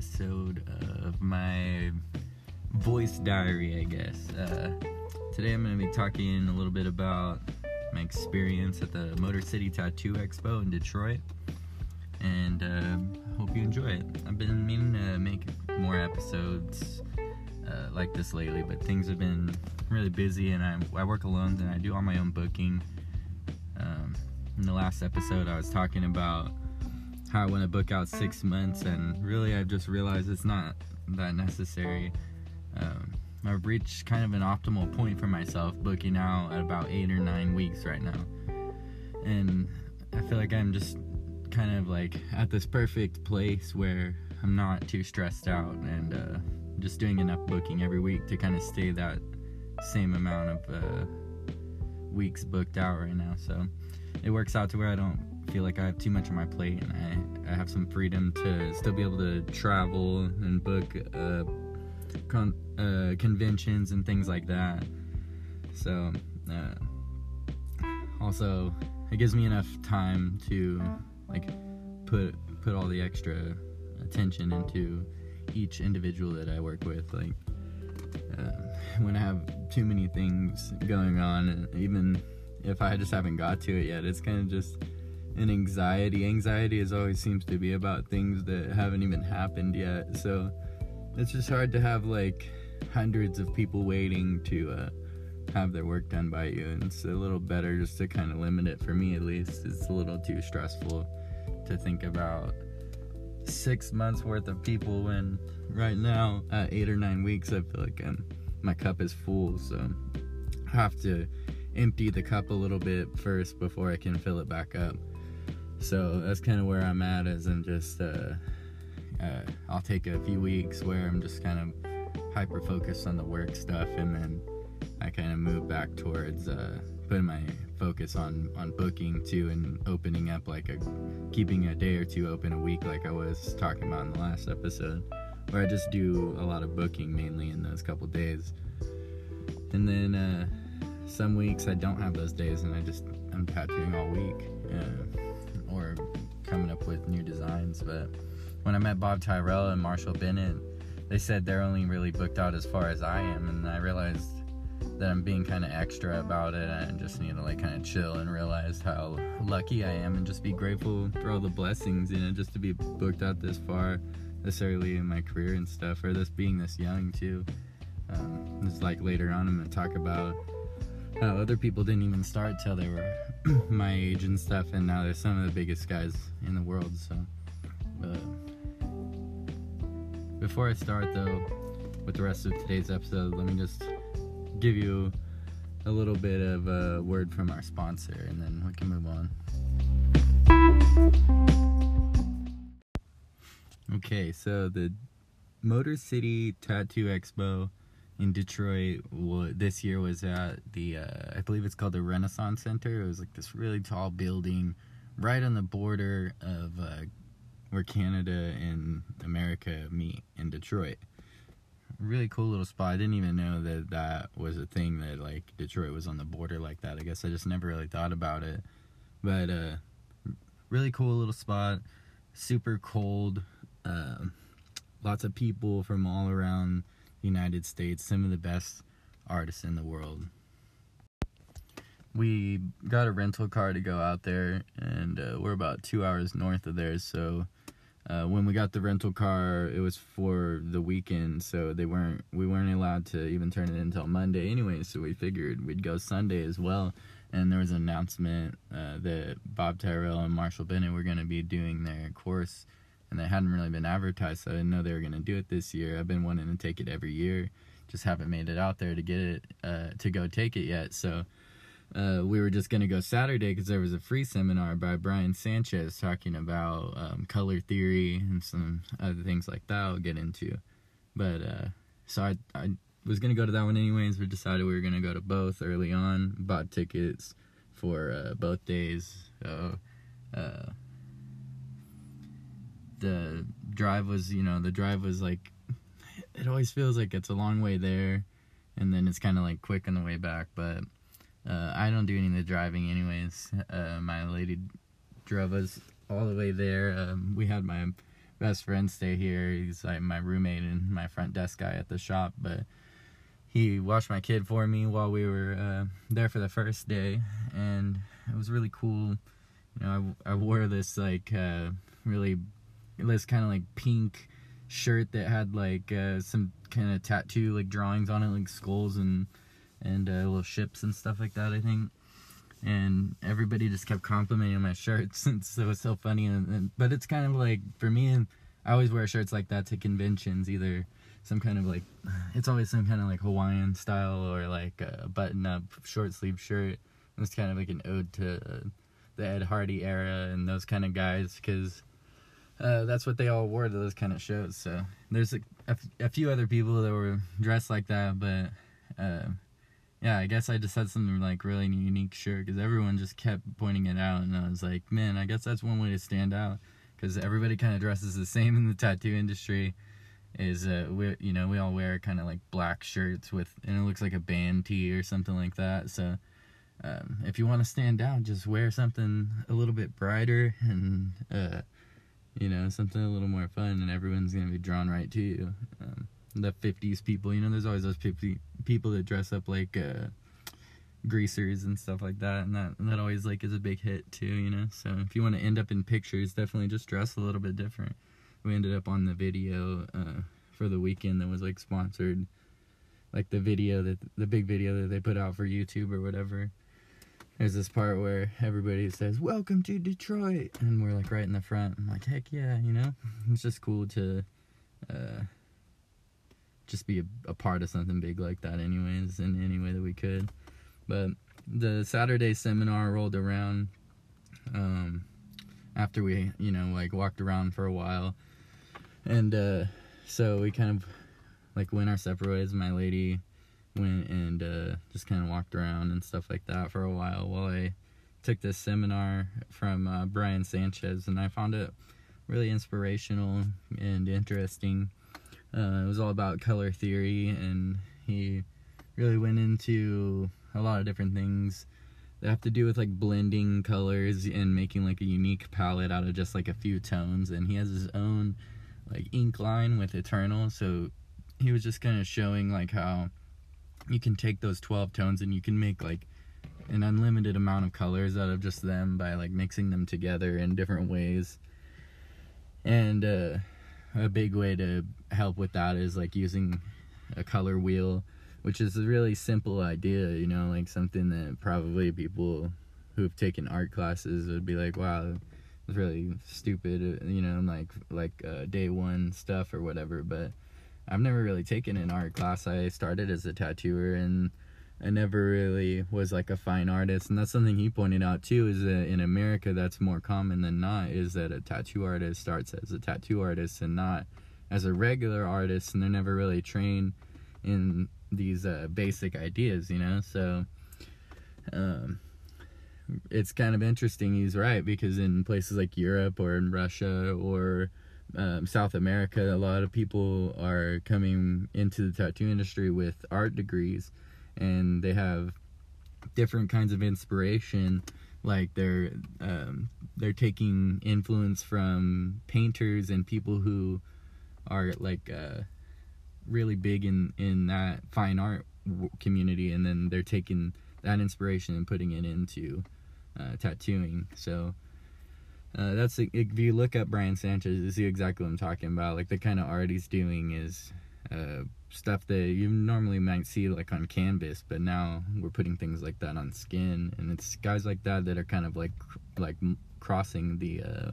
Episode of my voice diary, I guess. Uh, today I'm going to be talking a little bit about my experience at the Motor City Tattoo Expo in Detroit, and uh, hope you enjoy it. I've been meaning to make more episodes uh, like this lately, but things have been really busy, and I, I work alone, and I do all my own booking. Um, in the last episode, I was talking about how I want to book out six months, and really, I've just realized it's not that necessary. Um, I've reached kind of an optimal point for myself, booking out at about eight or nine weeks right now, and I feel like I'm just kind of like at this perfect place where I'm not too stressed out and uh, just doing enough booking every week to kind of stay that same amount of uh, weeks booked out right now. So it works out to where I don't feel like I have too much on my plate and I, I have some freedom to still be able to travel and book uh, con- uh, conventions and things like that. So, uh, also, it gives me enough time to like put put all the extra attention into each individual that I work with. Like uh, when I have too many things going on, even if I just haven't got to it yet, it's kind of just and anxiety. Anxiety is always seems to be about things that haven't even happened yet. So it's just hard to have like hundreds of people waiting to uh, have their work done by you. And it's a little better just to kind of limit it for me at least. It's a little too stressful to think about six months worth of people when right now at eight or nine weeks I feel like I'm, my cup is full. So I have to empty the cup a little bit first before I can fill it back up. So that's kind of where I'm at, as I'm just, uh, uh, I'll take a few weeks where I'm just kind of hyper focused on the work stuff, and then I kind of move back towards uh, putting my focus on on booking too, and opening up like a keeping a day or two open a week, like I was talking about in the last episode, where I just do a lot of booking mainly in those couple days, and then uh, some weeks I don't have those days, and I just I'm tattooing all week. Uh, or coming up with new designs. But when I met Bob Tyrrell and Marshall Bennett, they said they're only really booked out as far as I am, and I realized that I'm being kind of extra about it and just need to like kind of chill and realize how lucky I am and just be grateful for all the blessings, you know, just to be booked out this far, this early in my career and stuff, or this being this young too. Um, it's like later on I'm gonna talk about how other people didn't even start till they were my age and stuff, and now they're some of the biggest guys in the world. So, uh, before I start though, with the rest of today's episode, let me just give you a little bit of a word from our sponsor, and then we can move on. Okay, so the Motor City Tattoo Expo in Detroit this year was at the uh, I believe it's called the Renaissance Center. It was like this really tall building right on the border of uh, where Canada and America meet in Detroit. Really cool little spot. I didn't even know that that was a thing that like Detroit was on the border like that. I guess I just never really thought about it. But uh, really cool little spot. Super cold. Uh, lots of people from all around United States, some of the best artists in the world. We got a rental car to go out there, and uh, we're about two hours north of there. So uh, when we got the rental car, it was for the weekend, so they weren't we weren't allowed to even turn it in until Monday anyway. So we figured we'd go Sunday as well. And there was an announcement uh, that Bob Tyrrell and Marshall Bennett were going to be doing their course and they hadn't really been advertised, so I didn't know they were to do it this year. I've been wanting to take it every year, just haven't made it out there to get it uh, to go take it yet. So uh, we were just to go Saturday because there was a free seminar by Brian Sanchez talking about um, color theory and some other things like that. I'll get into, but uh, so I I was to go to that one anyways. We decided we were to go to both early on. Bought tickets for uh, both days. So uh, the drive was, you know, the drive was like, it always feels like it's a long way there, and then it's kind of like quick on the way back. But uh, I don't do any of the driving, anyways. Uh, my lady drove us all the way there. Um, we had my best friend stay here. He's like my roommate and my front desk guy at the shop, but he watched my kid for me while we were uh, there for the first day, and it was really cool. You know, I, I wore this like uh, really this kind of like pink shirt that had like uh, some kind of tattoo like drawings on it, like skulls and and uh, little ships and stuff like that. I think. And everybody just kept complimenting my shirts, and so it was so funny. And, and but it's kind of like for me, I always wear shirts like that to conventions, either some kind of like it's always some kind of like Hawaiian style or like a button up short sleeve shirt. It's kind of like an ode to the Ed Hardy era and those kind of guys because uh, that's what they all wore to those kind of shows. So there's a, a, a few other people that were dressed like that, but uh, yeah, I guess I just had something like really unique shirt because everyone just kept pointing it out, and I was like, man, I guess that's one way to stand out because everybody kind of dresses the same in the tattoo industry is uh we you know we all wear kind of like black shirts with and it looks like a band tee or something like that so um, if you want to stand out just wear something a little bit brighter and uh, you know something a little more fun and everyone's gonna be drawn right to you. Um, the 50s people you know there's always those people that dress up like uh, greasers and stuff like that and that and that always like is a big hit too you know? So if you want to end up in pictures definitely just dress a little bit different. We ended up on the video uh, for the weekend that was like sponsored like the video that the big video that they put out for YouTube or whatever there's this part where everybody says welcome to Detroit and we're like right in the front. I'm like heck yeah you know? It's just cool to uh, just be a, a part of something big like that anyways in any way that we could. But the Saturday seminar rolled around um, after we you know like walked around for a while. And uh, so we kind of like went our separate ways. My lady went and uh, just kind of walked around and stuff like that for a while while I took this seminar from uh, Brian Sanchez, and I found it really inspirational and interesting. Uh, it was all about color theory, and he really went into a lot of different things that have to do with like blending colors and making like a unique palette out of just like a few tones. And he has his own like ink line with Eternal. So he was just kind of showing like how you can take those 12 tones and you can make like an unlimited amount of colors out of just them by like mixing them together in different ways. And uh, a big way to help with that is like using a color wheel, which is a really simple idea, you know, like something that probably people who've taken art classes would be like, wow, it's really stupid, you know, like like uh, day one stuff or whatever. But I've never really taken an art class. I started as a tattooer and I never really was like a fine artist. And that's something he pointed out too. Is that in America that's more common than not. Is that a tattoo artist starts as a tattoo artist and not as a regular artist, and they're never really trained in these uh, basic ideas, you know. So. Um, it's kind of interesting he's right because in places like Europe or in Russia or um, South America, a lot of people are coming into the tattoo industry with art degrees and they have different kinds of inspiration like they're um, they're taking influence from painters and people who are like uh, really big in in that fine art community and then they're taking that inspiration and putting it into uh, tattooing. So uh, that's if you look up Brian Sanchez, you see exactly what I'm talking about. Like the kind of art he's doing is uh, stuff that you normally might see like on canvas, but now we're putting things like that on skin, and it's guys like that that are kind of like like crossing the uh,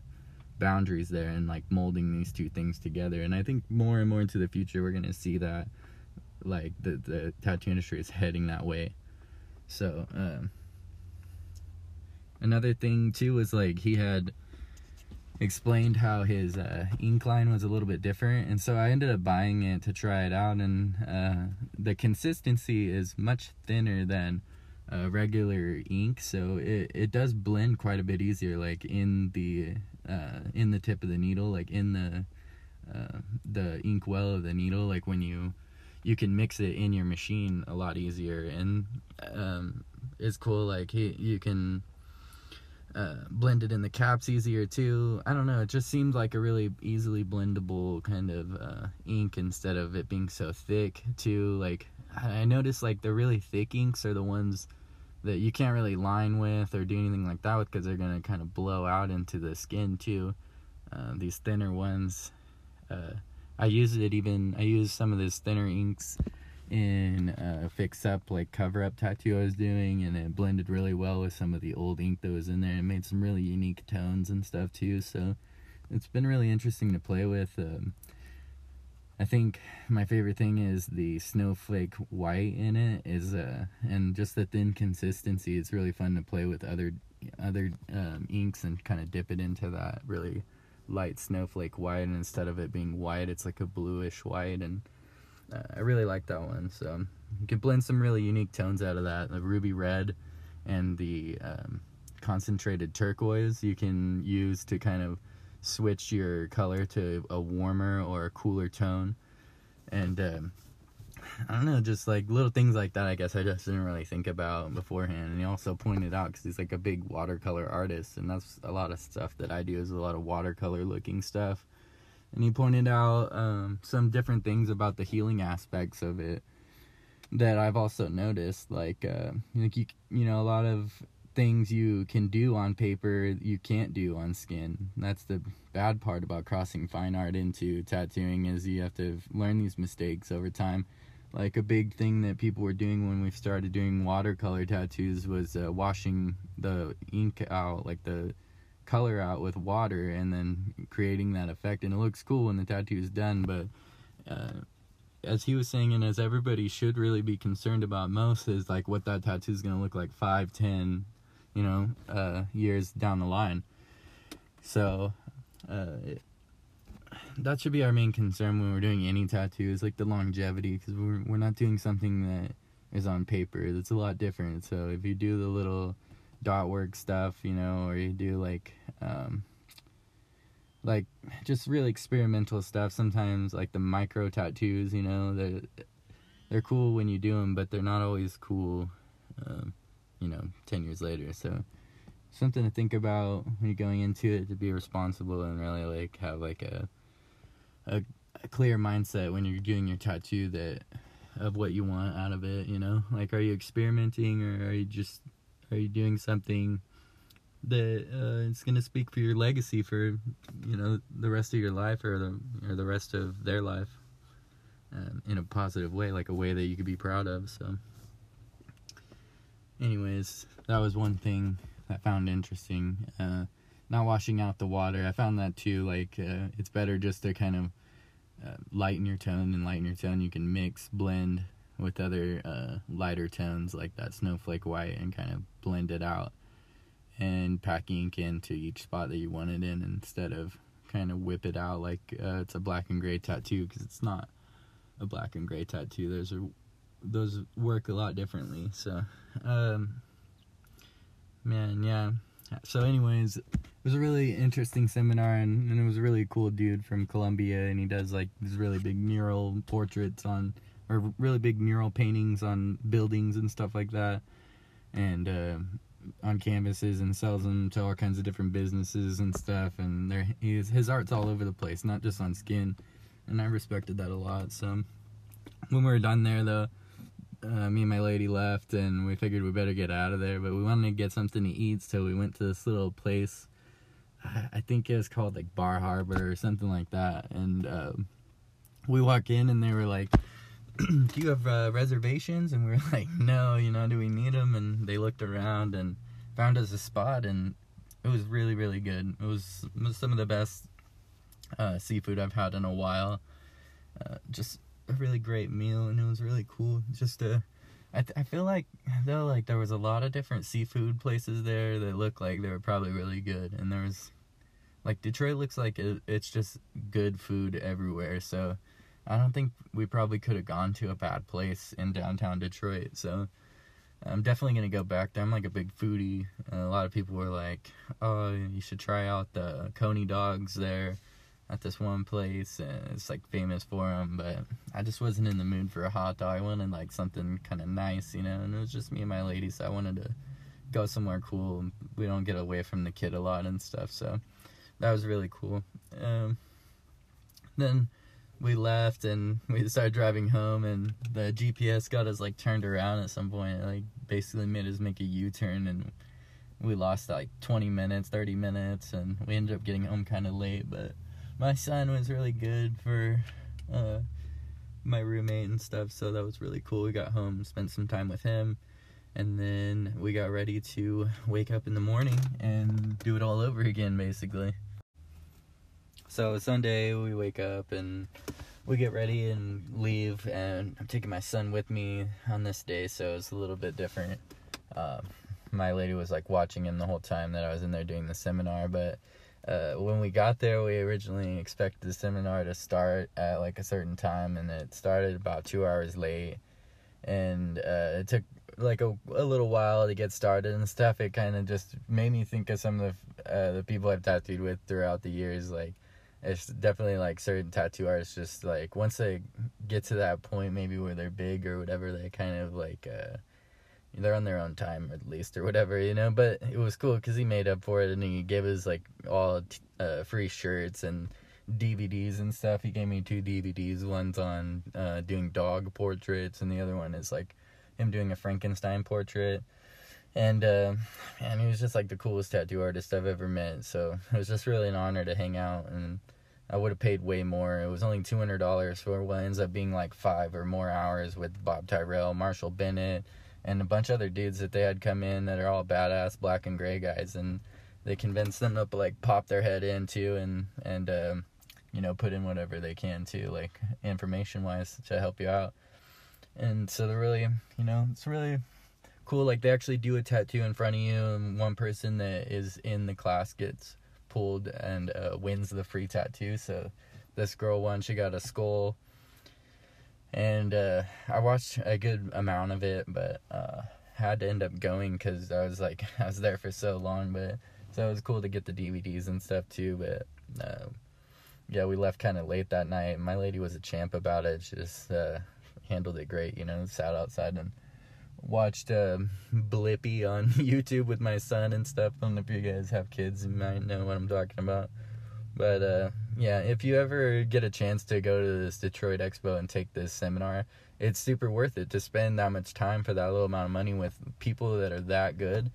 boundaries there and like molding these two things together. And I think more and more into the future, we're gonna see that like the the tattoo industry is heading that way. So. Um, another thing too was like he had explained how his uh, ink line was a little bit different and so i ended up buying it to try it out and uh, the consistency is much thinner than uh, regular ink so it, it does blend quite a bit easier like in the uh, in the tip of the needle like in the uh, the ink well of the needle like when you you can mix it in your machine a lot easier and um, it's cool like he, you can uh, blended in the caps easier too. I don't know. It just seemed like a really easily blendable kind of uh, ink instead of it being so thick too. Like I noticed, like the really thick inks are the ones that you can't really line with or do anything like that with because they're gonna kind of blow out into the skin too. Uh, these thinner ones, uh, I use it even. I use some of these thinner inks in uh, fix up like cover up tattoo I was doing, and it blended really well with some of the old ink that was in there. It made some really unique tones and stuff too. So it's been really interesting to play with. Um, I think my favorite thing is the snowflake white in it is uh and just the thin consistency. It's really fun to play with other other um, inks and kind of dip it into that really light snowflake white and instead of it being white it's like a bluish white and I really like that one so you can blend some really unique tones out of that the ruby red and the um, concentrated turquoise you can use to kind of switch your color to a warmer or a cooler tone and um, I don't know, just like little things like that. I guess I just didn't really think about beforehand. And he also pointed out because he's like a big watercolor artist, and that's a lot of stuff that I do is a lot of watercolor looking stuff. And he pointed out um, some different things about the healing aspects of it that I've also noticed. Like, uh, like you, you know, a lot of things you can do on paper you can't do on skin. That's the bad part about crossing fine art into tattooing is you have to learn these mistakes over time. Like a big thing that people were doing when we started doing watercolor tattoos was uh, washing the ink out, like the color out with water and then creating that effect and it looks cool when the tattoo is done but uh, as he was saying and as everybody should really be concerned about most is like what that tattoo is going to look like five, ten, you know, uh, years down the line. So, uh, that should be our main concern when we're doing any tattoo is like the longevity, because we're we're not doing something that is on paper. That's a lot different. So if you do the little dot work stuff, you know, or you do like um, like just really experimental stuff. Sometimes like the micro tattoos, you know, they're they're cool when you do them, but they're not always cool. Um, you know, 10 years later. So, something to think about when you're going into it to be responsible and really like have like a, a, a clear mindset when you're doing your tattoo that of what you want out of it, you know? Like are you experimenting or are you just are you doing something that uh, it's going to speak for your legacy for you know the rest of your life or the or the rest of their life um, in a positive way like a way that you could be proud of so anyways, that was one thing I found interesting. Uh, not washing out the water. I found that too. Like uh, it's better just to kind of uh, lighten your tone and lighten your tone. You can mix, blend with other uh, lighter tones like that snowflake white and kind of blend it out and pack ink into each spot that you want it in instead of kind of whip it out like uh, it's a black and gray tattoo because it's not a black and gray tattoo. There's a those work a lot differently. So, um, man, yeah. So, anyways, it was a really interesting seminar, and, and it was a really cool dude from Colombia, and he does like these really big mural portraits on, or really big mural paintings on buildings and stuff like that, and uh, on canvases, and sells them to all kinds of different businesses and stuff. And there, his his art's all over the place, not just on skin, and I respected that a lot. So, when we were done there, though uh, me and my lady left and we figured we better get out of there but we wanted to get something to eat so we went to this little place i think it was called like bar harbor or something like that and um, we walk in and they were like do you have uh, reservations? And we were like no you know do we need them and they looked around and found us a spot and it was really really good. It was, some of the best uh, seafood i've had in a while. Uh, just a really great meal and it was really cool. Just to I, th- I feel like though like there was a lot of different seafood places there that looked like they were probably really good. And there was like Detroit looks like it, it's just good food everywhere. So I don't think we probably could have gone to a bad place in downtown Detroit so I'm definitely gonna go back there I'm like a big foodie a lot of people were like oh you should try out the coney dogs there at this one place and it's like famous for them but i just wasn't in the mood for a hot dog i wanted like something kind of nice you know and it was just me and my lady so i wanted to go somewhere cool. We don't get away from the kid a lot and stuff. So that was really cool. Um, then we left and we started driving home and the GPS got us like turned around at some point like basically made us make a U-turn and we lost like 20 minutes 30 minutes and we ended up getting home kind of late but my son was really good for uh, my roommate and stuff so that was really cool. We got home spent some time with him and then we got ready to wake up in the morning and do it all over again basically so Sunday we wake up and we get ready and leave, and I'm taking my son with me on this day, so it's a little bit different. Uh, my lady was like watching him the whole time that I was in there doing the seminar, but uh, when we got there, we originally expected the seminar to start at like a certain time, and it started about two hours late, and uh, it took like a, a little while to get started and stuff. It kind of just made me think of some of the uh, the people I've tattooed with throughout the years, like it's definitely like certain tattoo artists just like once they get to that point maybe where they're big or whatever they kind of like uh they're on their own time at least or whatever you know? But it was cool because he made up for it and he gave us like all uh, free shirts and dvds and stuff. He gave me two dvds one's on uh, doing dog portraits and the other one is like him doing a frankenstein portrait and uh, man, he was just like the coolest tattoo artist I've ever met. So it was just really an honor to hang out, and I would have paid way more. It was only two hundred dollars for what ends up being like five or more hours with Bob Tyrrell, Marshall Bennett, and a bunch of other dudes that they had come in that are all badass black and gray guys, and they convinced them to like pop their head in too, and and uh, you know put in whatever they can to like information wise to help you out. And so they're really, you know, it's really cool. Like they actually do a tattoo in front of you, and one person that is in the class gets pulled and uh, wins the free tattoo. So this girl won. She got a skull, and uh, I watched a good amount of it, but uh, had to end up going because I was like I was there for so long. But so it was cool to get the DVDs and stuff too. But uh, yeah, we left kind of late that night. My lady was a champ about it. She just uh, handled it great. You know, sat outside and watched uh, Blippi on YouTube with my son and stuff. I don't know if you guys have kids, you might know what I'm talking about. But uh, yeah, if you ever get a chance to go to this Detroit Expo and take this seminar, it's super worth it to spend that much time for that little amount of money with people that are that good.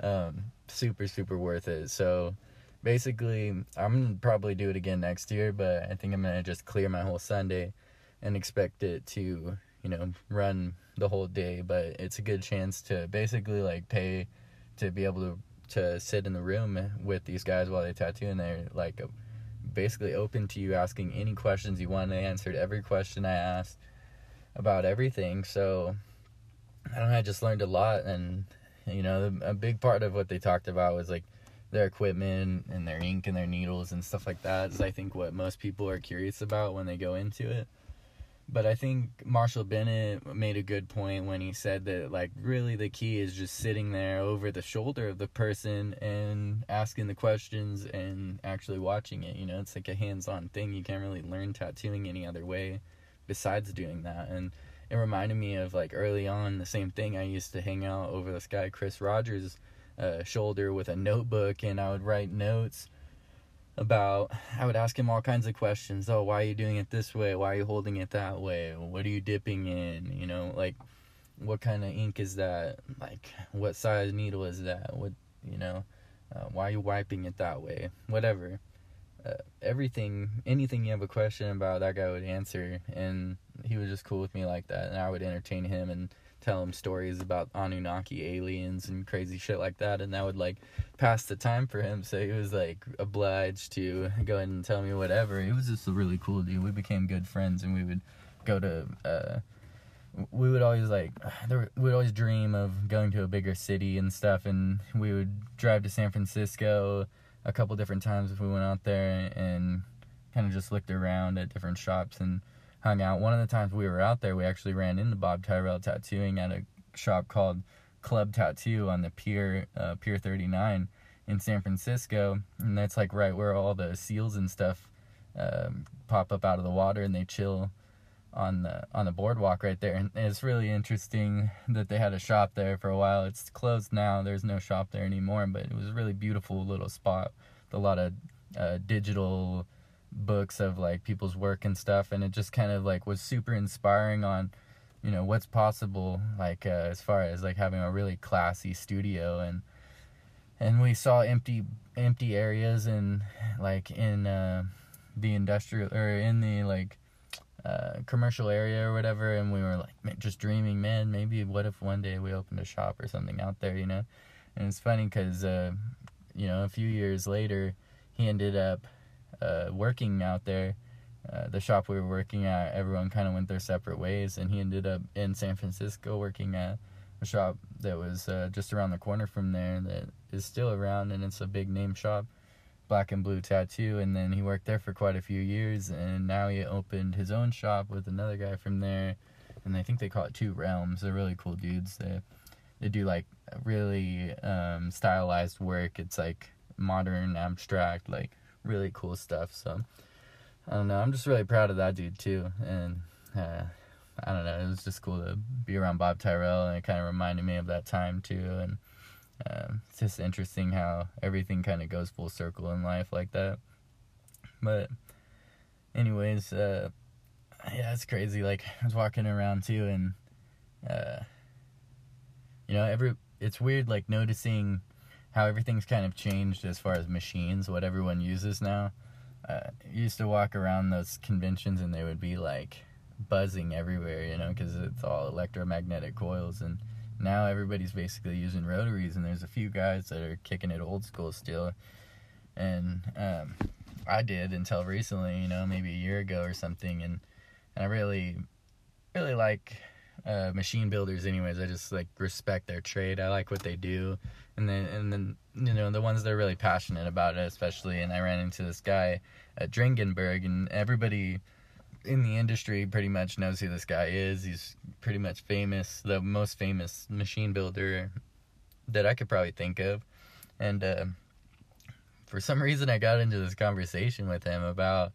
Um, super, super worth it. So basically, I'm gonna probably do it again next year, but I think I'm gonna just clear my whole Sunday and expect it to, you know, run the whole day, but it's a good chance to basically like pay to be able to to sit in the room with these guys while they tattoo, and they're like basically open to you asking any questions you want. They answered every question I asked about everything, so I don't know. I just learned a lot, and you know, a big part of what they talked about was like their equipment and their ink and their needles and stuff like that. Is I think what most people are curious about when they go into it. But I think Marshall Bennett made a good point when he said that, like, really the key is just sitting there over the shoulder of the person and asking the questions and actually watching it. You know, it's like a hands on thing. You can't really learn tattooing any other way besides doing that. And it reminded me of, like, early on, the same thing. I used to hang out over this guy, Chris Rogers' uh, shoulder with a notebook, and I would write notes about I would ask him all kinds of questions. Oh, why are you doing it this way? Why are you holding it that way? What are you dipping in? You know, like what kind of ink is that? Like what size needle is that? What you know, uh, why are you wiping it that way? Whatever. Uh, everything, anything you have a question about, that guy would answer, and he was just cool with me like that, and I would entertain him and tell him stories about Anunnaki aliens and crazy shit like that, and that would like pass the time for him. So he was like obliged to go ahead and tell me whatever. It was just a really cool dude. We became good friends, and we would go to. Uh, we would always like there, we would always dream of going to a bigger city and stuff, and we would drive to San Francisco a couple different times if we went out there and kind of just looked around at different shops and hung out. One of the times we were out there, we actually ran into Bob Tyrrell tattooing at a shop called Club Tattoo on the Pier uh, Pier 39 in San Francisco, and that's like right where all the seals and stuff um, pop up out of the water and they chill on the on the boardwalk right there, and it's really interesting that they had a shop there for a while. It's closed now. There's no shop there anymore, but it was a really beautiful little spot a lot of uh, digital books of like people's work and stuff, and it just kind of like was super inspiring on you know what's possible like uh, as far as like having a really classy studio and and we saw empty empty areas and like in uh, the industrial or in the like uh, commercial area or whatever, and we were like just dreaming, man, maybe what if one day we opened a shop or something out there, you know? And it's funny because, uh, you know, a few years later, he ended up uh, working out there. Uh, the shop we were working at, everyone kind of went their separate ways, and he ended up in San Francisco working at a shop that was uh, just around the corner from there that is still around, and it's a big name shop black and blue tattoo and then he worked there for quite a few years and now he opened his own shop with another guy from there and I think they call it Two Realms. They're really cool dudes. They they do like really um, stylized work. It's like modern, abstract, like really cool stuff. So I don't know. I'm just really proud of that dude too. And uh, I don't know. It was just cool to be around Bob Tyrrell, and it kind of reminded me of that time too. And um, it's just interesting how everything kind of goes full circle in life like that. But, anyways, uh, yeah, it's crazy. Like I was walking around too, and uh, you know, every it's weird like noticing how everything's kind of changed as far as machines, what everyone uses now. Uh, used to walk around those conventions and they would be like buzzing everywhere, you know, because it's all electromagnetic coils and now everybody's basically using rotaries, and there's a few guys that are kicking it old school still. And um, I did until recently, you know, maybe a year ago or something, and and I really, really like uh, machine builders. Anyways, I just like respect their trade. I like what they do, and then and then you know the ones that are really passionate about it, especially. And I ran into this guy at Dringenberg, and everybody in the industry pretty much knows who this guy is. He's pretty much famous, the most famous machine builder that I could probably think of. And uh, for some reason, I got into this conversation with him about,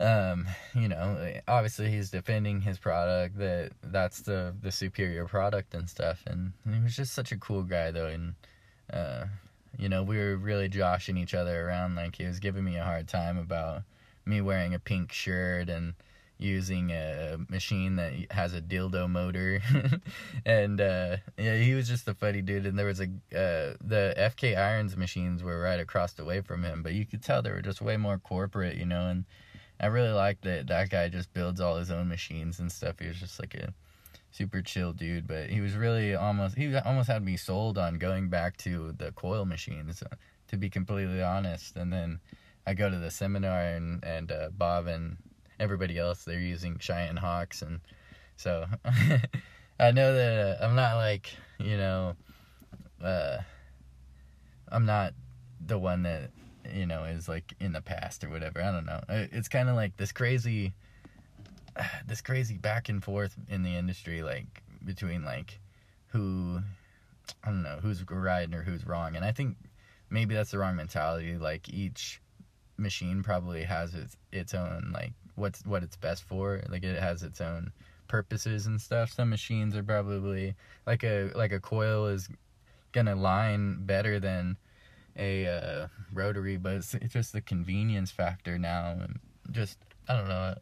um, you know, obviously he's defending his product that that's the the superior product and stuff. And, he was just such a cool guy though, and uh, you know, we were really joshing each other around. Like he was giving me a hard time about me wearing a pink shirt and using a machine that has a dildo motor. And uh, yeah he was just a funny dude. And there was a uh, the fk irons machines were right across the way from him. But you could tell they were just way more corporate you know. And i really like that that guy just builds all his own machines and stuff. He was just like a super chill dude but he was really almost he almost had me sold on going back to the coil machines to be completely honest. And then I go to the seminar and and uh, Bob and everybody else they're using Cheyenne Hawks. And so I know that uh, I'm not like you know uh, I'm not the one that you know is like in the past or whatever I don't know it's kind of like this crazy this crazy back and forth in the industry like between like who I don't know who's right or who's wrong and I think maybe that's the wrong mentality like each machine probably has its its own like what's what it's best for. Like it has its own purposes and stuff. Some machines are probably like a like a coil is gonna line better than a uh, rotary, but it's, it's just the convenience factor now. And just I don't know.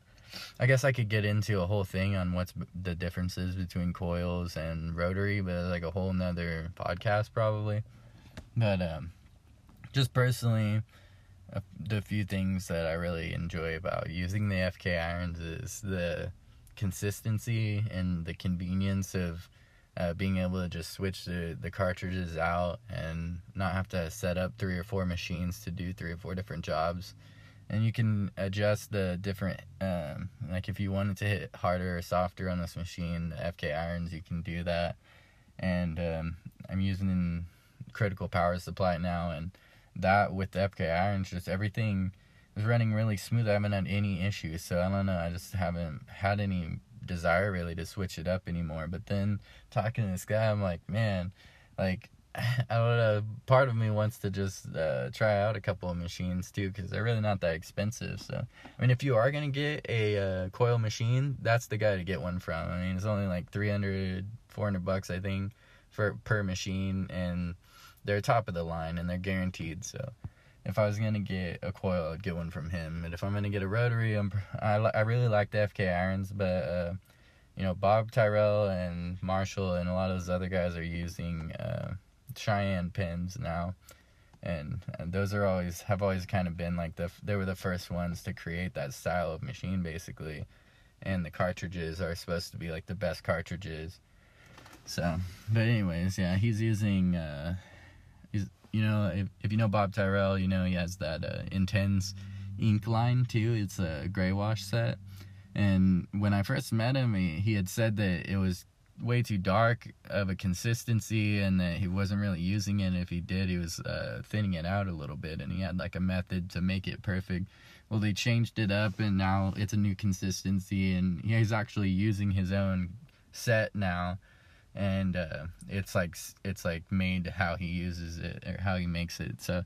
I guess I could get into a whole thing on what's the differences between coils and rotary, but like a whole nother podcast probably. But um, just personally, the few things that I really enjoy about using the FK irons is the consistency and the convenience of uh, being able to just switch the, the cartridges out and not have to set up three or four machines to do three or four different jobs. And you can adjust the different, um, like if you wanted to hit harder or softer on this machine, the FK irons, you can do that. And um, I'm using critical power supply now, and that with the FK irons, just everything is running really smooth. I haven't had any issues, so I don't know. I just haven't had any desire really to switch it up anymore. But then talking to this guy, I'm like, man, like I don't know. Part of me wants to just uh, try out a couple of machines too, because they're really not that expensive. So, I mean, if you are gonna get a uh, coil machine, that's the guy to get one from. I mean, it's only like 300, 400 bucks, I think, for per machine, and they're top of the line and they're guaranteed. So, if I was gonna get a coil, I'd get one from him. And if I'm gonna get a rotary, I'm I, I really like the FK irons, but uh, you know Bob Tyrrell and Marshall and a lot of those other guys are using uh, Cheyenne pens now, and, and those are always have always kind of been like the they were the first ones to create that style of machine basically, and the cartridges are supposed to be like the best cartridges. So, but anyways, yeah, he's using. Uh, you know if if you know Bob Tyrrell, you know he has that uh, Intenze ink line too. It's a gray wash set and when I first met him, he, he had said that it was way too dark of a consistency and that he wasn't really using it. And If he did, he was uh, thinning it out a little bit and he had like a method to make it perfect. Well, they changed it up and now it's a new consistency and he's actually using his own set now and uh, it's like it's like made how he uses it or how he makes it. So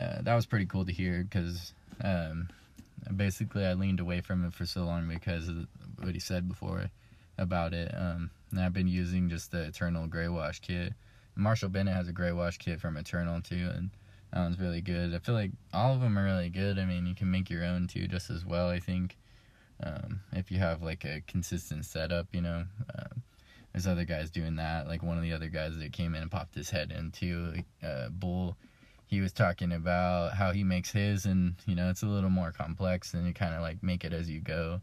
uh, that was pretty cool to hear because um, basically I leaned away from it for so long because of what he said before about it. Um, and I've been using just the Eternal Gray Wash kit. Marshall Bennett has a gray wash kit from Eternal too, and that one's really good. I feel like all of them are really good. I mean, you can make your own too, just as well. I think um, if you have like a consistent setup, you know. Uh, there's other guys doing that. Like one of the other guys that came in and popped his head into uh, Bull he was talking about how he makes his and you know it's a little more complex and you kind of like make it as you go.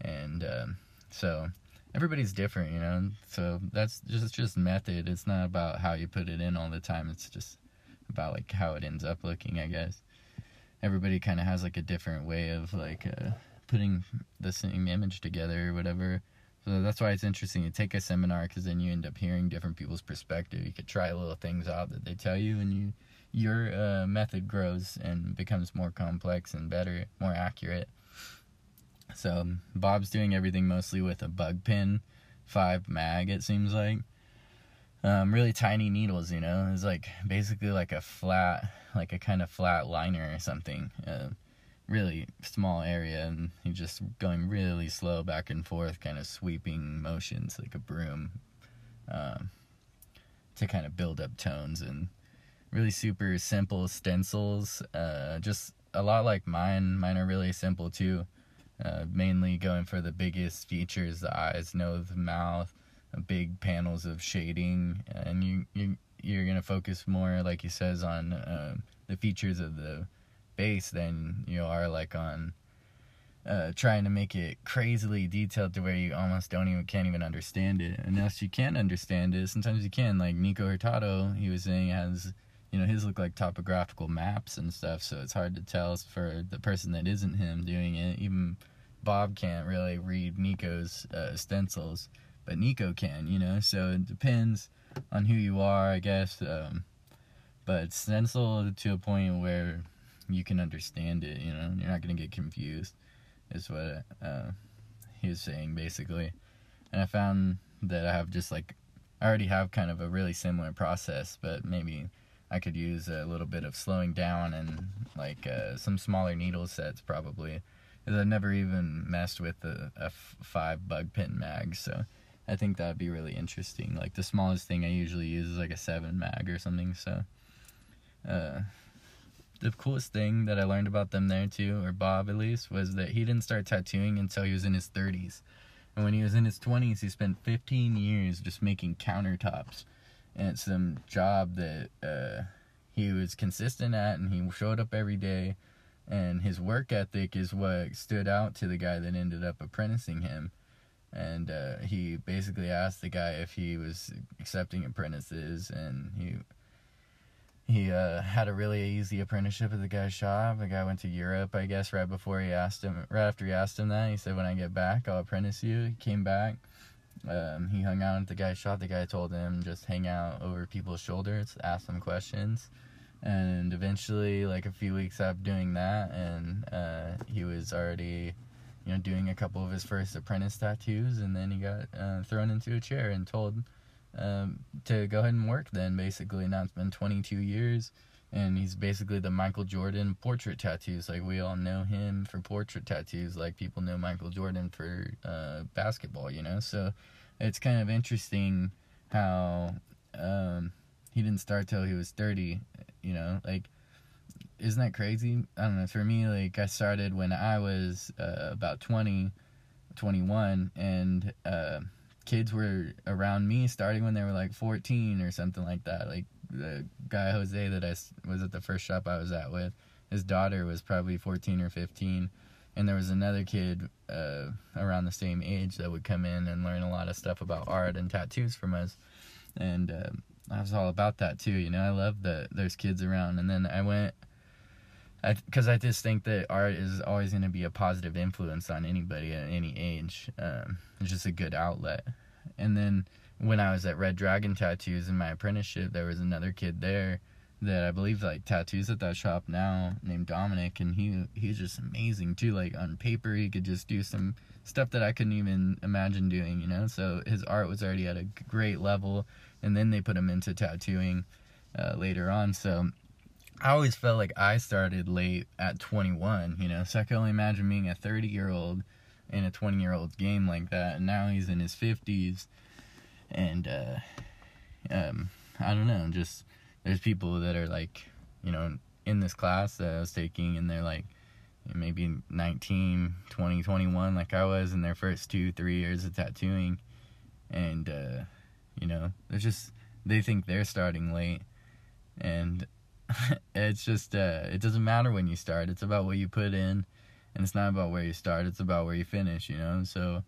And um, so everybody's different you know? So that's just just method. It's not about how you put it in all the time. It's just about like how it ends up looking i guess. Everybody kind of has like a different way of like uh, putting the same image together or whatever so that's why it's interesting to take a seminar because then you end up hearing different people's perspective you could try little things out that they tell you and you your uh, method grows and becomes more complex and better, more accurate. So Bob's doing everything mostly with a bug pin, five mag. It seems like um, really tiny needles. You know, it's like basically like a flat, like a kind of flat liner or something. Uh, really small area, and he's just going really slow back and forth, kind of sweeping motions like a broom, um, to kind of build up tones and really super simple stencils. Uh, just a lot like mine. Mine are really simple too. Uh, mainly going for the biggest features: the eyes, nose, mouth, big panels of shading, and you you you're gonna focus more, like he says, on uh, the features of the base than you are like on. Uh, trying to make it crazily detailed to where you almost don't even can't even understand it. And unless you can understand it, sometimes you can. Like Nico Hurtado, he was saying has you know his look like topographical maps and stuff so it's hard to tell for the person that isn't him doing it even bob can't really read nico's uh, stencils but nico can you know so it depends on who you are i guess um, but stencil to a point where you can understand it you know you're not going to get confused is what uh, he was saying basically and i found that i have just like i already have kind of a really similar process but maybe I could use a little bit of slowing down and like uh, some smaller needle sets probably. Because I've never even messed with a, a f- five bug pin mag, so I think that'd be really interesting. Like the smallest thing I usually use is like a seven mag or something. So, uh, the coolest thing that I learned about them there too, or Bob at least, was that he didn't start tattooing until he was in his 30s. And when he was in his 20s, he spent 15 years just making countertops. And it's some job that uh, he was consistent at and he showed up every day. And his work ethic is what stood out to the guy that ended up apprenticing him. And uh, he basically asked the guy if he was accepting apprentices and he he uh, had a really easy apprenticeship at the guy's shop. The guy went to Europe, I guess, right before he asked him. Right after he asked him that, he said, "When I get back, I'll apprentice you." He came back, um, he hung out at the guy's shop. The guy told him just hang out over people's shoulders, ask them questions. And eventually, like a few weeks after doing that, and uh, he was already, you know, doing a couple of his first apprentice tattoos. And then he got uh, thrown into a chair and told um, to go ahead and work then basically now it's been 22 years and he's basically the michael jordan portrait tattoos. Like we all know him for portrait tattoos. Like people know michael jordan for uh, basketball you know? So it's kind of interesting how um, he didn't start till he was 30 you know? Like isn't that crazy? I don't know. For me like i started when i was uh, about 20 21 and uh, kids were around me starting when they were like 14 or something like that. Like the guy Jose that I was at the first shop I was at with, his daughter was probably 14 or 15. And there was another kid uh, around the same age that would come in and learn a lot of stuff about art and tattoos from us. And uh, I was all about that too. You know, I love that there's kids around. And then I went because I, I, just think that art is always going to be a positive influence on anybody at any age. Um, it's just a good outlet. And then when I was at Red Dragon Tattoos in my apprenticeship, there was another kid there that I believe like tattoos at that shop now named Dominic, and he he's just amazing too. Like on paper, he could just do some stuff that I couldn't even imagine doing, you know. So his art was already at a great level, and then they put him into tattooing uh, later on. So I always felt like I started late at 21, you know, so I can only imagine being a 30 year old in a 20 year old's game like that. And now he's in his 50s. And, uh, um, I don't know, just there's people that are like, you know, in this class that I was taking, and they're like maybe 19, 20, 21, like I was in their first two, three years of tattooing. And, uh, you know, they're just, they think they're starting late. And it's just uh, it doesn't matter when you start. It's about what you put in, and it's not about where you start. It's about where you finish. You know. So,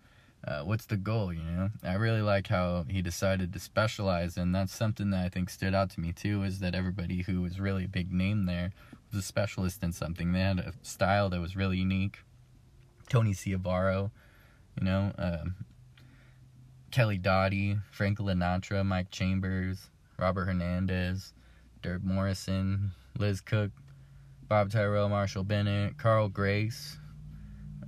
uh, what's the goal? You know. I really like how he decided to specialize, and that's something that I think stood out to me too. Is that everybody who was really a big name there was a specialist in something. They had a style that was really unique. Tony Ciavarro, you know, um, Kelly Doty, Frank Linatra, Mike Chambers, Robert Hernandez. Dirk Morrison, Liz Cook, Bob Tyrrell, Marshall Bennett, Carl Grace.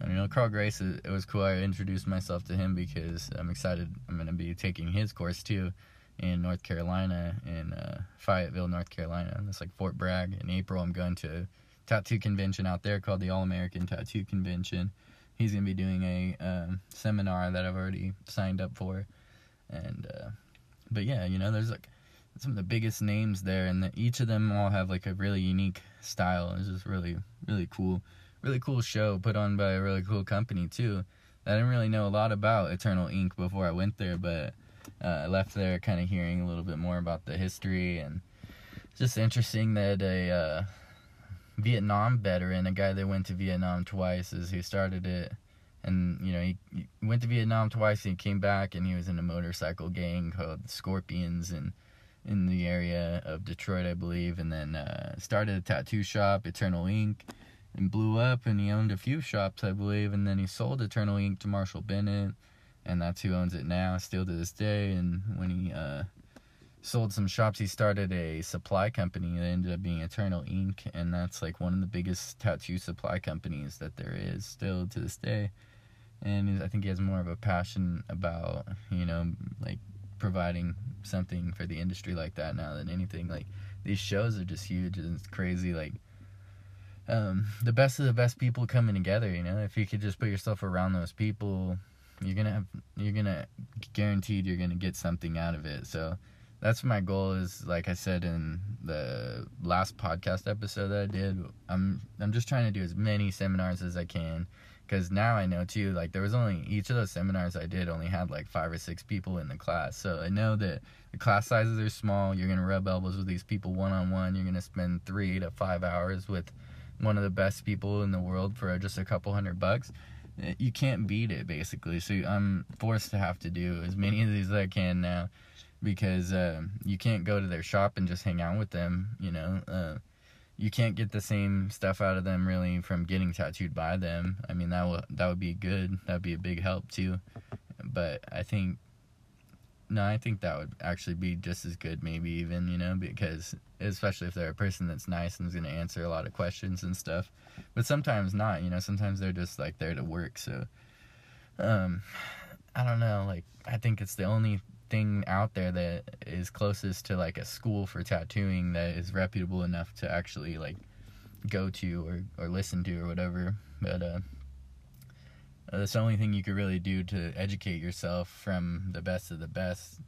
And, you know, Carl Grace, it was cool. I introduced myself to him because I'm excited. I'm going to be taking his course too in North Carolina, in uh, Fayetteville, North Carolina. It's like Fort Bragg. In April, I'm going to a tattoo convention out there called the All American Tattoo Convention. He's going to be doing a um, seminar that I've already signed up for. And, uh, but yeah, you know, there's like, some of the biggest names there, and the, each of them all have like a really unique style. It's just really, really cool, really cool show put on by a really cool company too. I didn't really know a lot about Eternal Ink before I went there, but uh, I left there kind of hearing a little bit more about the history and just interesting that a uh, Vietnam veteran, a guy that went to Vietnam twice, is who started it. And you know he, he went to Vietnam twice and he came back and he was in a motorcycle gang called the Scorpions and in the area of Detroit, I believe, and then uh, started a tattoo shop, Eternal Ink, and blew up. And he owned a few shops, I believe, and then he sold Eternal Ink to Marshall Bennett, and that's who owns it now, still to this day. And when he uh, sold some shops, he started a supply company that ended up being Eternal Ink, and that's like one of the biggest tattoo supply companies that there is still to this day. And I think he has more of a passion about, you know, like providing something for the industry like that now than anything. Like these shows are just huge and it's crazy. Like um, the best of the best people coming together. You know, if you could just put yourself around those people, you're gonna have you're gonna guaranteed you're gonna get something out of it. So that's my goal is like I said in the last podcast episode that I did. I'm I'm just trying to do as many seminars as I can because now I know too. Like there was only each of those seminars I did only had like five or six people in the class, so I know that the class sizes are small. You're gonna rub elbows with these people one on one. You're gonna spend three to five hours with one of the best people in the world for just a couple hundred bucks. Eh, you can't beat it basically. So I'm forced to have to do as many of these as I can now because uh, you can't go to their shop and just hang out with them. You know. Uh, you can't get the same stuff out of them really from getting tattooed by them. I mean that would that would be good. That would be a big help too. But I think no, I think that would actually be just as good, maybe even you know, because especially if they're a person that's nice and is going to answer a lot of questions and stuff. But sometimes not, you know. Sometimes they're just like there to work. So, um, I don't know. Like I think it's the only thing out there that is closest to like a school for tattooing that is reputable enough to actually like go to or, or listen to or whatever. But uh, that's the only thing you could really do to educate yourself from the best of the best.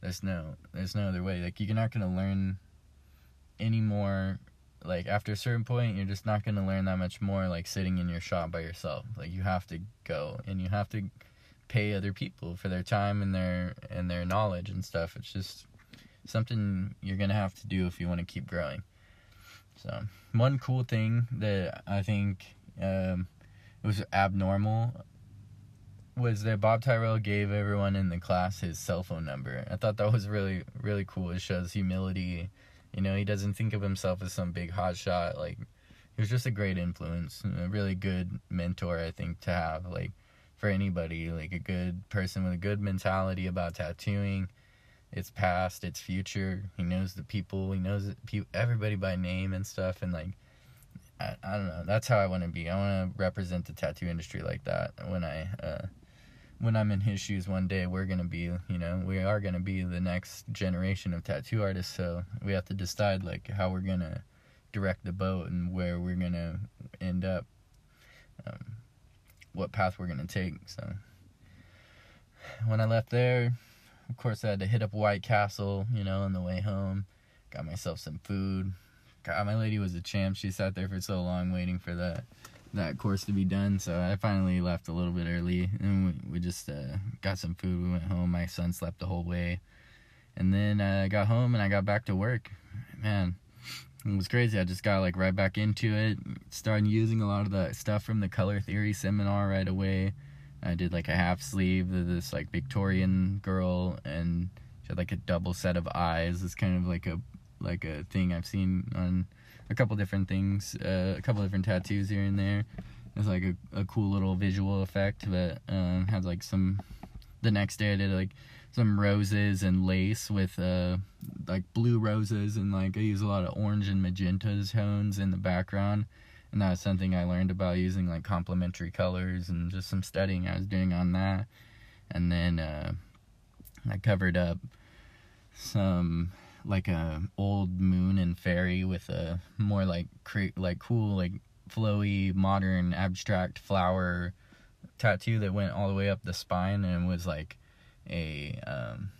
There's no there's no other way. Like you're not gonna learn any more like after a certain point you're just not gonna learn that much more like sitting in your shop by yourself. Like you have to go and you have to pay other people for their time and their and their knowledge and stuff. It's just something you're gonna have to do if you want to keep growing. So one cool thing that I think um, was abnormal was that Bob Tyrrell gave everyone in the class his cell phone number. I thought that was really really cool. It shows humility. You know, he doesn't think of himself as some big hotshot. Like he was just a great influence, a really good mentor. I think to have like for anybody, like a good person with a good mentality about tattooing, its past, its future. He knows the people, he knows everybody by name and stuff, and like, I, I don't know. That's how I want to be. I want to represent the tattoo industry like that. When I, uh, when I'm in his shoes one day, we're gonna be, you know, we are gonna be the next generation of tattoo artists. So we have to decide like how we're gonna direct the boat and where we're gonna end up. Um, what path we're gonna take. So when I left there, of course I had to hit up White Castle, you know, on the way home. Got myself some food. God, my lady was a champ. She sat there for so long waiting for that that course to be done. So I finally left a little bit early, and we, we just uh, got some food. We went home. My son slept the whole way, and then uh, I got home and I got back to work. Man, it was crazy. I just got like right back into it. Started using a lot of the stuff from the color theory seminar right away. I did like a half sleeve of this like Victorian girl and she had like a double set of eyes. It's kind of like a like a thing I've seen on a couple different things, uh, a couple different tattoos here and there. It's like a, a cool little visual effect that um, has like some. The next day I did like some roses and lace with uh like blue roses and like I use a lot of orange and magenta tones in the background. And that was something I learned about using like complementary colors and just some studying I was doing on that. And then uh I covered up some like a old moon and fairy with a more like cre- like cool like flowy modern abstract flower tattoo that went all the way up the spine and was like a um,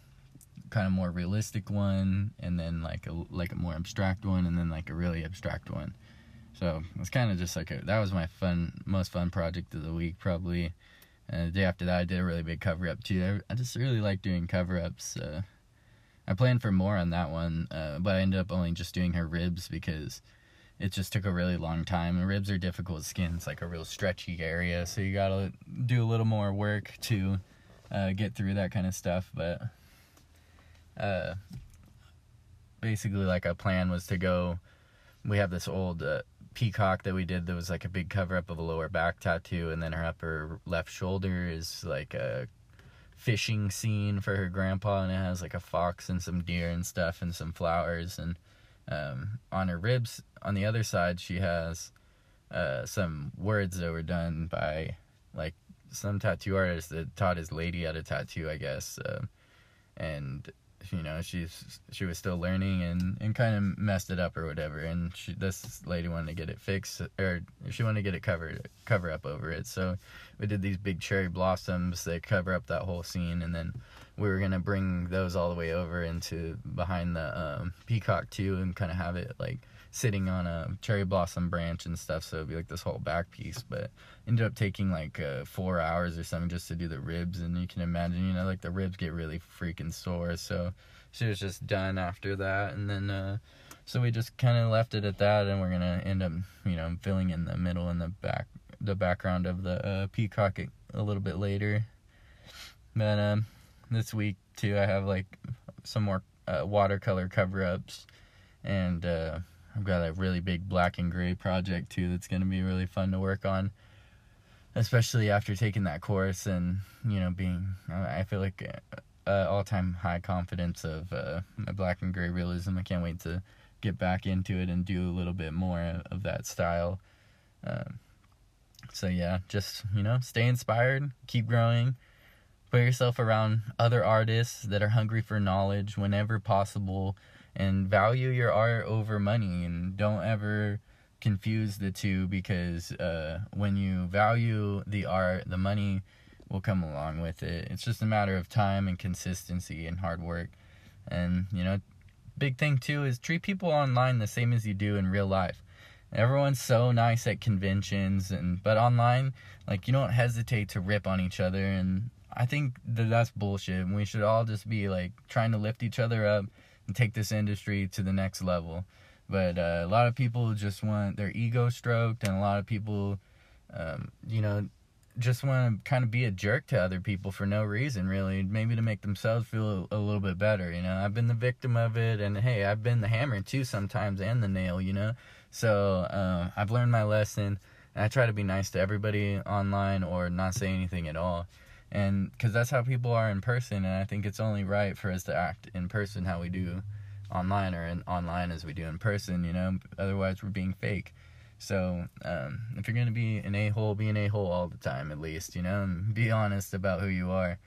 kind of more realistic one, and then like a like a more abstract one, and then like a really abstract one. So it's kind of just like a, that was my fun, most fun project of the week probably. And the day after that, I did a really big cover up too. I, I just really like doing cover ups. Uh, I planned for more on that one, uh, but I ended up only just doing her ribs because it just took a really long time. And ribs are difficult skin; it's like a real stretchy area, so you gotta do a little more work to uh, get through that kind of stuff. But uh, basically, like our plan was to go. We have this old uh, peacock that we did that was like a big cover up of a lower back tattoo, and then her upper left shoulder is like a fishing scene for her grandpa, and it has like a fox and some deer and stuff, and some flowers. And um, on her ribs, on the other side, she has uh, some words that were done by like some tattoo artist that taught his lady how to tattoo, I guess. Uh, and you know she's she was still learning and and kind of messed it up or whatever and she this lady wanted to get it fixed or she wanted to get it covered cover up over it so we did these big cherry blossoms that cover up that whole scene and then we were gonna bring those all the way over into behind the um, peacock too and kind of have it like sitting on a cherry blossom branch and stuff, so it'd be like this whole back piece. But ended up taking like uh, four hours or something just to do the ribs, and you can imagine, you know, like the ribs get really freaking sore. So she was just done after that, and then uh, so we just kind of left it at that, and we're gonna end up, you know, filling in the middle and the back, the background of the uh, peacock a little bit later. But um, this week too, I have like some more uh, watercolor cover ups and uh, I've got a really big black and gray project too that's going to be really fun to work on, especially after taking that course and you know being. I feel like uh, all time high confidence of uh, my black and gray realism. I can't wait to get back into it and do a little bit more of that style. Um, so yeah, just you know, stay inspired, keep growing. put yourself around other artists that are hungry for knowledge whenever possible and value your art over money and don't ever confuse the two because uh, when you value the art the money will come along with it. It's just a matter of time and consistency and hard work. And you know big thing too is treat people online the same as you do in real life. Everyone's so nice at conventions and but online like you don't hesitate to rip on each other and I think that that's bullshit. and We should all just be like trying to lift each other up take this industry to the next level. But uh, a lot of people just want their ego stroked, and a lot of people, um, you know, just want to kind of be a jerk to other people for no reason, really. Maybe to make themselves feel a, little bit better. You know, I've been the victim of it, and hey, I've been the hammer too sometimes, and the nail. You know, so uh, I've learned my lesson. And I try to be nice to everybody online or not say anything at all and because that's how people are in person and i think it's only right for us to act in person how we do online or in online as we do in person you know? Otherwise we're being fake. So um, if you're gonna be an a-hole be an a-hole all the time at least you know? And be honest about who you are.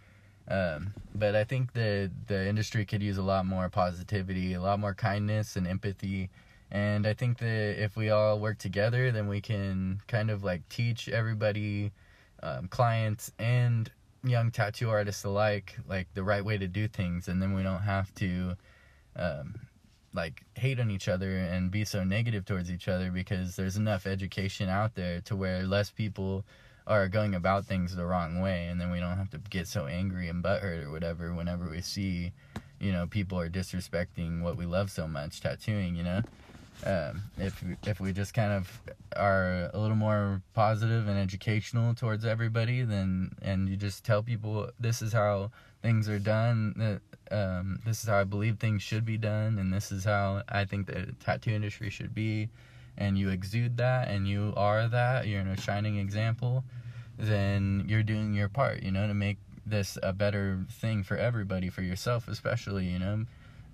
Um, but i think the the industry could use a lot more positivity a lot more kindness and empathy. And i think that if we all work together then we can kind of like teach everybody um, clients and young tattoo artists alike like the right way to do things and then we don't have to um, like hate on each other and be so negative towards each other because there's enough education out there to where less people are going about things the wrong way and then we don't have to get so angry and butthurt or whatever whenever we see you know people are disrespecting what we love so much tattooing you know um, if if we just kind of are a little more positive and educational towards everybody, then and you just tell people this is how things are done, that um, this is how I believe things should be done, and this is how I think the tattoo industry should be, and you exude that, and you are that, you're a shining example, then you're doing your part, you know, to make this a better thing for everybody, for yourself especially, you know.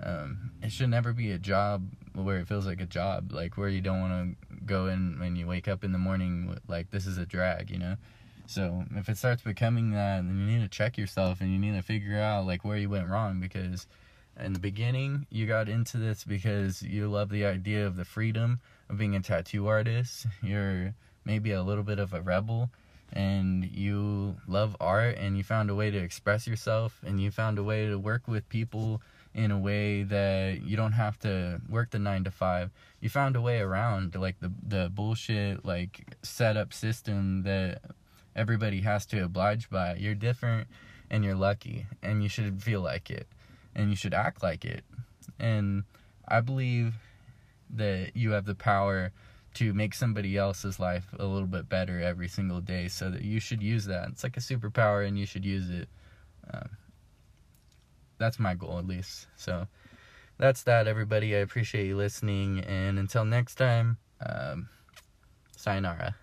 Um, it should never be a job where it feels like a job, like where you don't want to go in when you wake up in the morning like this is a drag, you know. So if it starts becoming that, then you need to check yourself and you need to figure out like where you went wrong because in the beginning you got into this because you love the idea of the freedom of being a tattoo artist. You're maybe a little bit of a rebel and you love art and you found a way to express yourself and you found a way to work with people in a way that you don't have to work the nine to five. You found a way around like the the bullshit like setup system that everybody has to oblige by. You're different and you're lucky and you should feel like it and you should act like it. And I believe that you have the power to make somebody else's life a little bit better every single day so that you should use that. It's like a superpower and you should use it. Um, that's my goal at least. So that's that, everybody. I appreciate you listening, and until next time, um, sayonara.